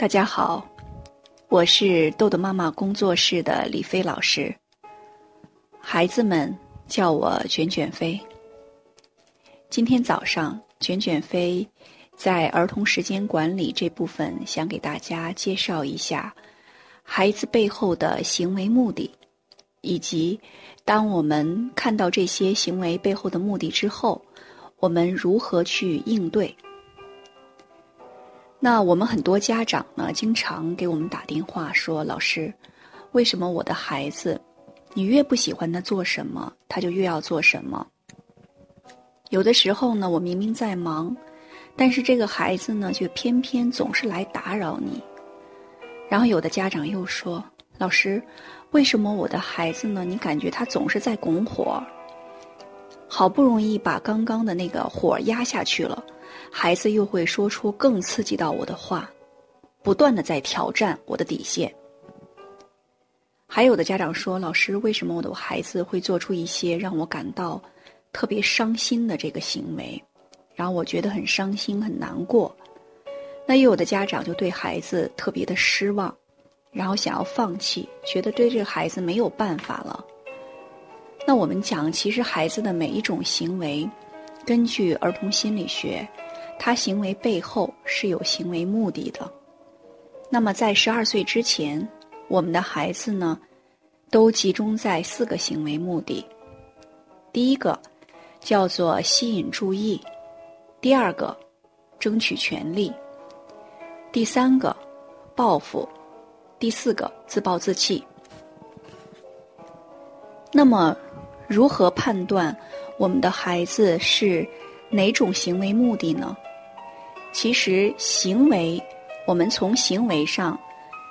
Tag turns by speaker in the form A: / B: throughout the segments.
A: 大家好，我是豆豆妈妈工作室的李飞老师。孩子们叫我卷卷飞。今天早上，卷卷飞在儿童时间管理这部分，想给大家介绍一下孩子背后的行为目的，以及当我们看到这些行为背后的目的之后，我们如何去应对。那我们很多家长呢，经常给我们打电话说：“老师，为什么我的孩子，你越不喜欢他做什么，他就越要做什么？有的时候呢，我明明在忙，但是这个孩子呢，却偏偏总是来打扰你。然后有的家长又说：老师，为什么我的孩子呢？你感觉他总是在拱火，好不容易把刚刚的那个火压下去了。”孩子又会说出更刺激到我的话，不断的在挑战我的底线。还有的家长说：“老师，为什么我的孩子会做出一些让我感到特别伤心的这个行为？然后我觉得很伤心、很难过。”那又有的家长就对孩子特别的失望，然后想要放弃，觉得对这个孩子没有办法了。那我们讲，其实孩子的每一种行为，根据儿童心理学。他行为背后是有行为目的的。那么，在十二岁之前，我们的孩子呢，都集中在四个行为目的。第一个叫做吸引注意，第二个争取权利，第三个报复，第四个自暴自弃。那么，如何判断我们的孩子是哪种行为目的呢？其实行为，我们从行为上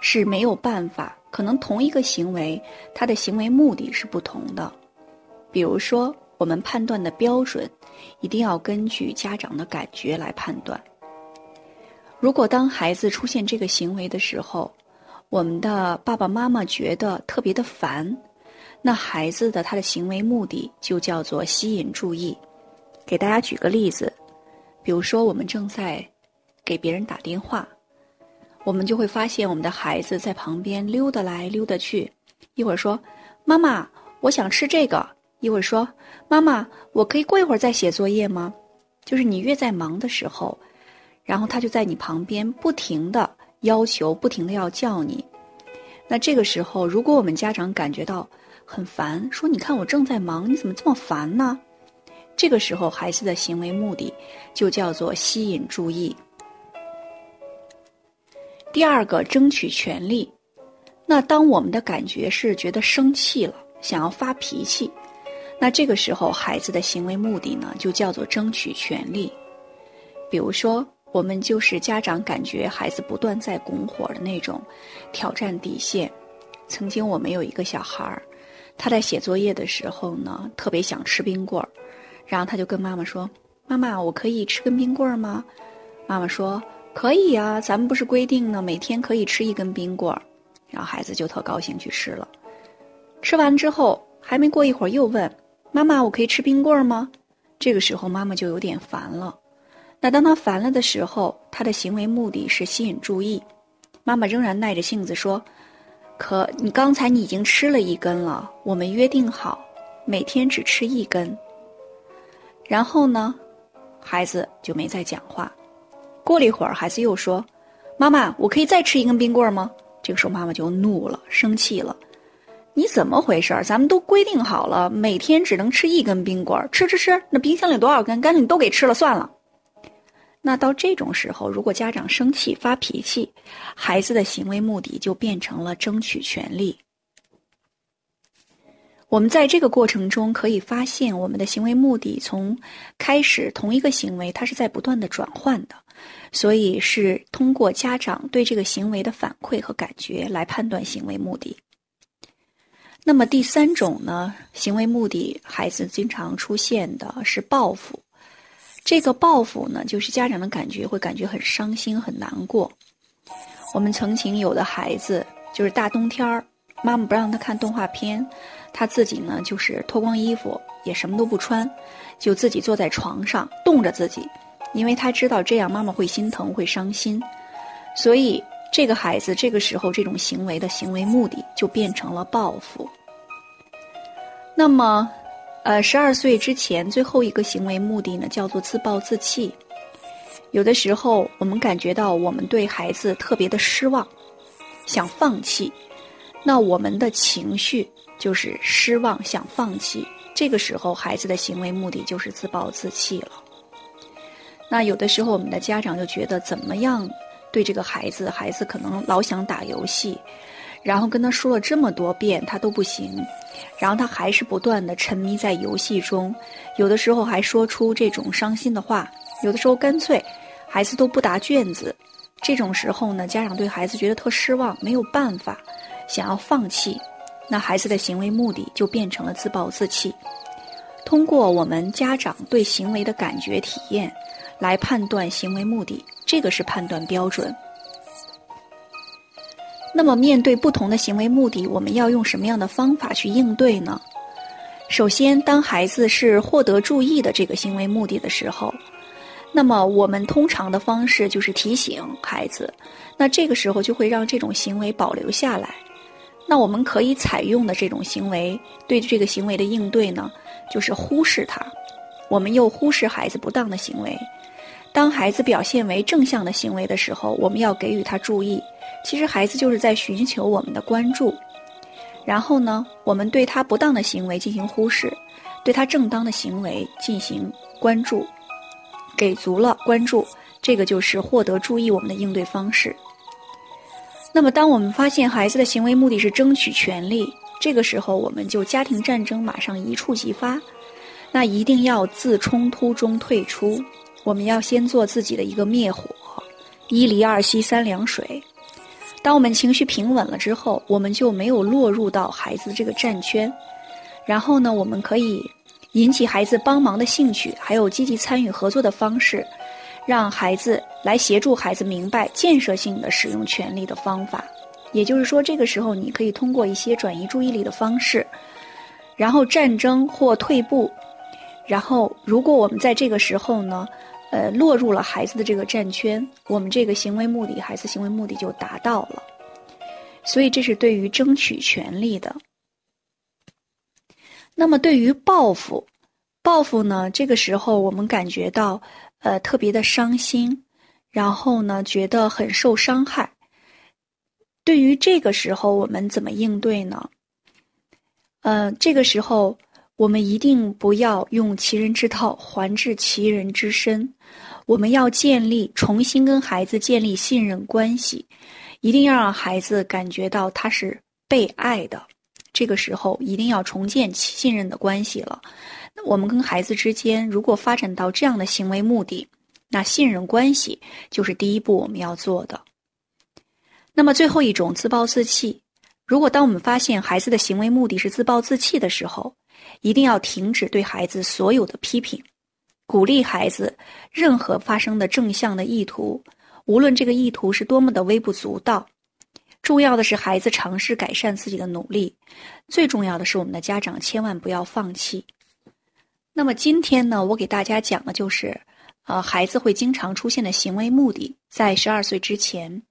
A: 是没有办法。可能同一个行为，它的行为目的是不同的。比如说，我们判断的标准一定要根据家长的感觉来判断。如果当孩子出现这个行为的时候，我们的爸爸妈妈觉得特别的烦，那孩子的他的行为目的就叫做吸引注意。给大家举个例子。比如说，我们正在给别人打电话，我们就会发现我们的孩子在旁边溜达来溜达去，一会儿说：“妈妈，我想吃这个。”一会儿说：“妈妈，我可以过一会儿再写作业吗？”就是你越在忙的时候，然后他就在你旁边不停的要求，不停的要叫你。那这个时候，如果我们家长感觉到很烦，说：“你看我正在忙，你怎么这么烦呢？”这个时候，孩子的行为目的就叫做吸引注意。第二个，争取权利。那当我们的感觉是觉得生气了，想要发脾气，那这个时候孩子的行为目的呢，就叫做争取权利。比如说，我们就是家长感觉孩子不断在拱火的那种，挑战底线。曾经我们有一个小孩儿，他在写作业的时候呢，特别想吃冰棍儿。然后他就跟妈妈说：“妈妈，我可以吃根冰棍儿吗？”妈妈说：“可以呀，咱们不是规定呢，每天可以吃一根冰棍儿。”然后孩子就特高兴去吃了。吃完之后，还没过一会儿又问：“妈妈，我可以吃冰棍儿吗？”这个时候妈妈就有点烦了。那当他烦了的时候，他的行为目的是吸引注意。妈妈仍然耐着性子说：“可你刚才你已经吃了一根了，我们约定好每天只吃一根。”然后呢，孩子就没再讲话。过了一会儿，孩子又说：“妈妈，我可以再吃一根冰棍吗？”这个时候妈妈就怒了，生气了：“你怎么回事？咱们都规定好了，每天只能吃一根冰棍吃吃吃。那冰箱里多少根？干脆你都给吃了算了。”那到这种时候，如果家长生气发脾气，孩子的行为目的就变成了争取权利。我们在这个过程中可以发现，我们的行为目的从开始同一个行为，它是在不断的转换的，所以是通过家长对这个行为的反馈和感觉来判断行为目的。那么第三种呢，行为目的孩子经常出现的是报复。这个报复呢，就是家长的感觉会感觉很伤心、很难过。我们曾经有的孩子就是大冬天儿，妈妈不让他看动画片。他自己呢，就是脱光衣服，也什么都不穿，就自己坐在床上冻着自己，因为他知道这样妈妈会心疼会伤心，所以这个孩子这个时候这种行为的行为目的就变成了报复。那么，呃，十二岁之前最后一个行为目的呢，叫做自暴自弃。有的时候我们感觉到我们对孩子特别的失望，想放弃，那我们的情绪就是失望，想放弃。这个时候孩子的行为目的就是自暴自弃了。那有的时候我们的家长就觉得怎么样对这个孩子，孩子可能老想打游戏。然后跟他说了这么多遍，他都不行，然后他还是不断的沉迷在游戏中，有的时候还说出这种伤心的话，有的时候干脆孩子都不答卷子，这种时候呢，家长对孩子觉得特失望，没有办法，想要放弃，那孩子的行为目的就变成了自暴自弃。通过我们家长对行为的感觉体验来判断行为目的，这个是判断标准。那么，面对不同的行为目的，我们要用什么样的方法去应对呢？首先，当孩子是获得注意的这个行为目的的时候，那么我们通常的方式就是提醒孩子，那这个时候就会让这种行为保留下来。那我们可以采用的这种行为，对这个行为的应对呢，就是忽视它。我们又忽视孩子不当的行为。当孩子表现为正向的行为的时候，我们要给予他注意。其实孩子就是在寻求我们的关注。然后呢，我们对他不当的行为进行忽视，对他正当的行为进行关注，给足了关注，这个就是获得注意我们的应对方式。那么，当我们发现孩子的行为目的是争取权利，这个时候我们就家庭战争马上一触即发，那一定要自冲突中退出。我们要先做自己的一个灭火，一离二吸三凉水。当我们情绪平稳了之后，我们就没有落入到孩子这个战圈。然后呢，我们可以引起孩子帮忙的兴趣，还有积极参与合作的方式，让孩子来协助孩子明白建设性的使用权利的方法。也就是说，这个时候你可以通过一些转移注意力的方式，然后战争或退步。然后，如果我们在这个时候呢？呃，落入了孩子的这个战圈，我们这个行为目的，孩子行为目的就达到了。所以这是对于争取权利的。那么对于报复，报复呢，这个时候我们感觉到呃特别的伤心，然后呢觉得很受伤害。对于这个时候我们怎么应对呢？呃，这个时候。我们一定不要用其人之道还治其人之身，我们要建立重新跟孩子建立信任关系，一定要让孩子感觉到他是被爱的。这个时候一定要重建信任的关系了。我们跟孩子之间如果发展到这样的行为目的，那信任关系就是第一步我们要做的。那么最后一种自暴自弃，如果当我们发现孩子的行为目的是自暴自弃的时候，一定要停止对孩子所有的批评，鼓励孩子任何发生的正向的意图，无论这个意图是多么的微不足道。重要的是孩子尝试改善自己的努力，最重要的是我们的家长千万不要放弃。那么今天呢，我给大家讲的就是，呃，孩子会经常出现的行为目的，在十二岁之前。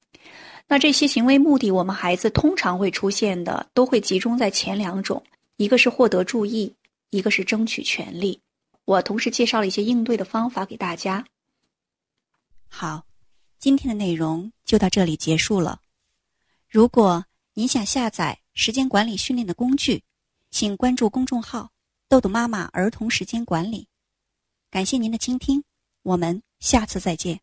A: 那这些行为目的，我们孩子通常会出现的，都会集中在前两种。一个是获得注意，一个是争取权利。我同时介绍了一些应对的方法给大家。
B: 好，今天的内容就到这里结束了。如果您想下载时间管理训练的工具，请关注公众号“豆豆妈妈儿童时间管理”。感谢您的倾听，我们下次再见。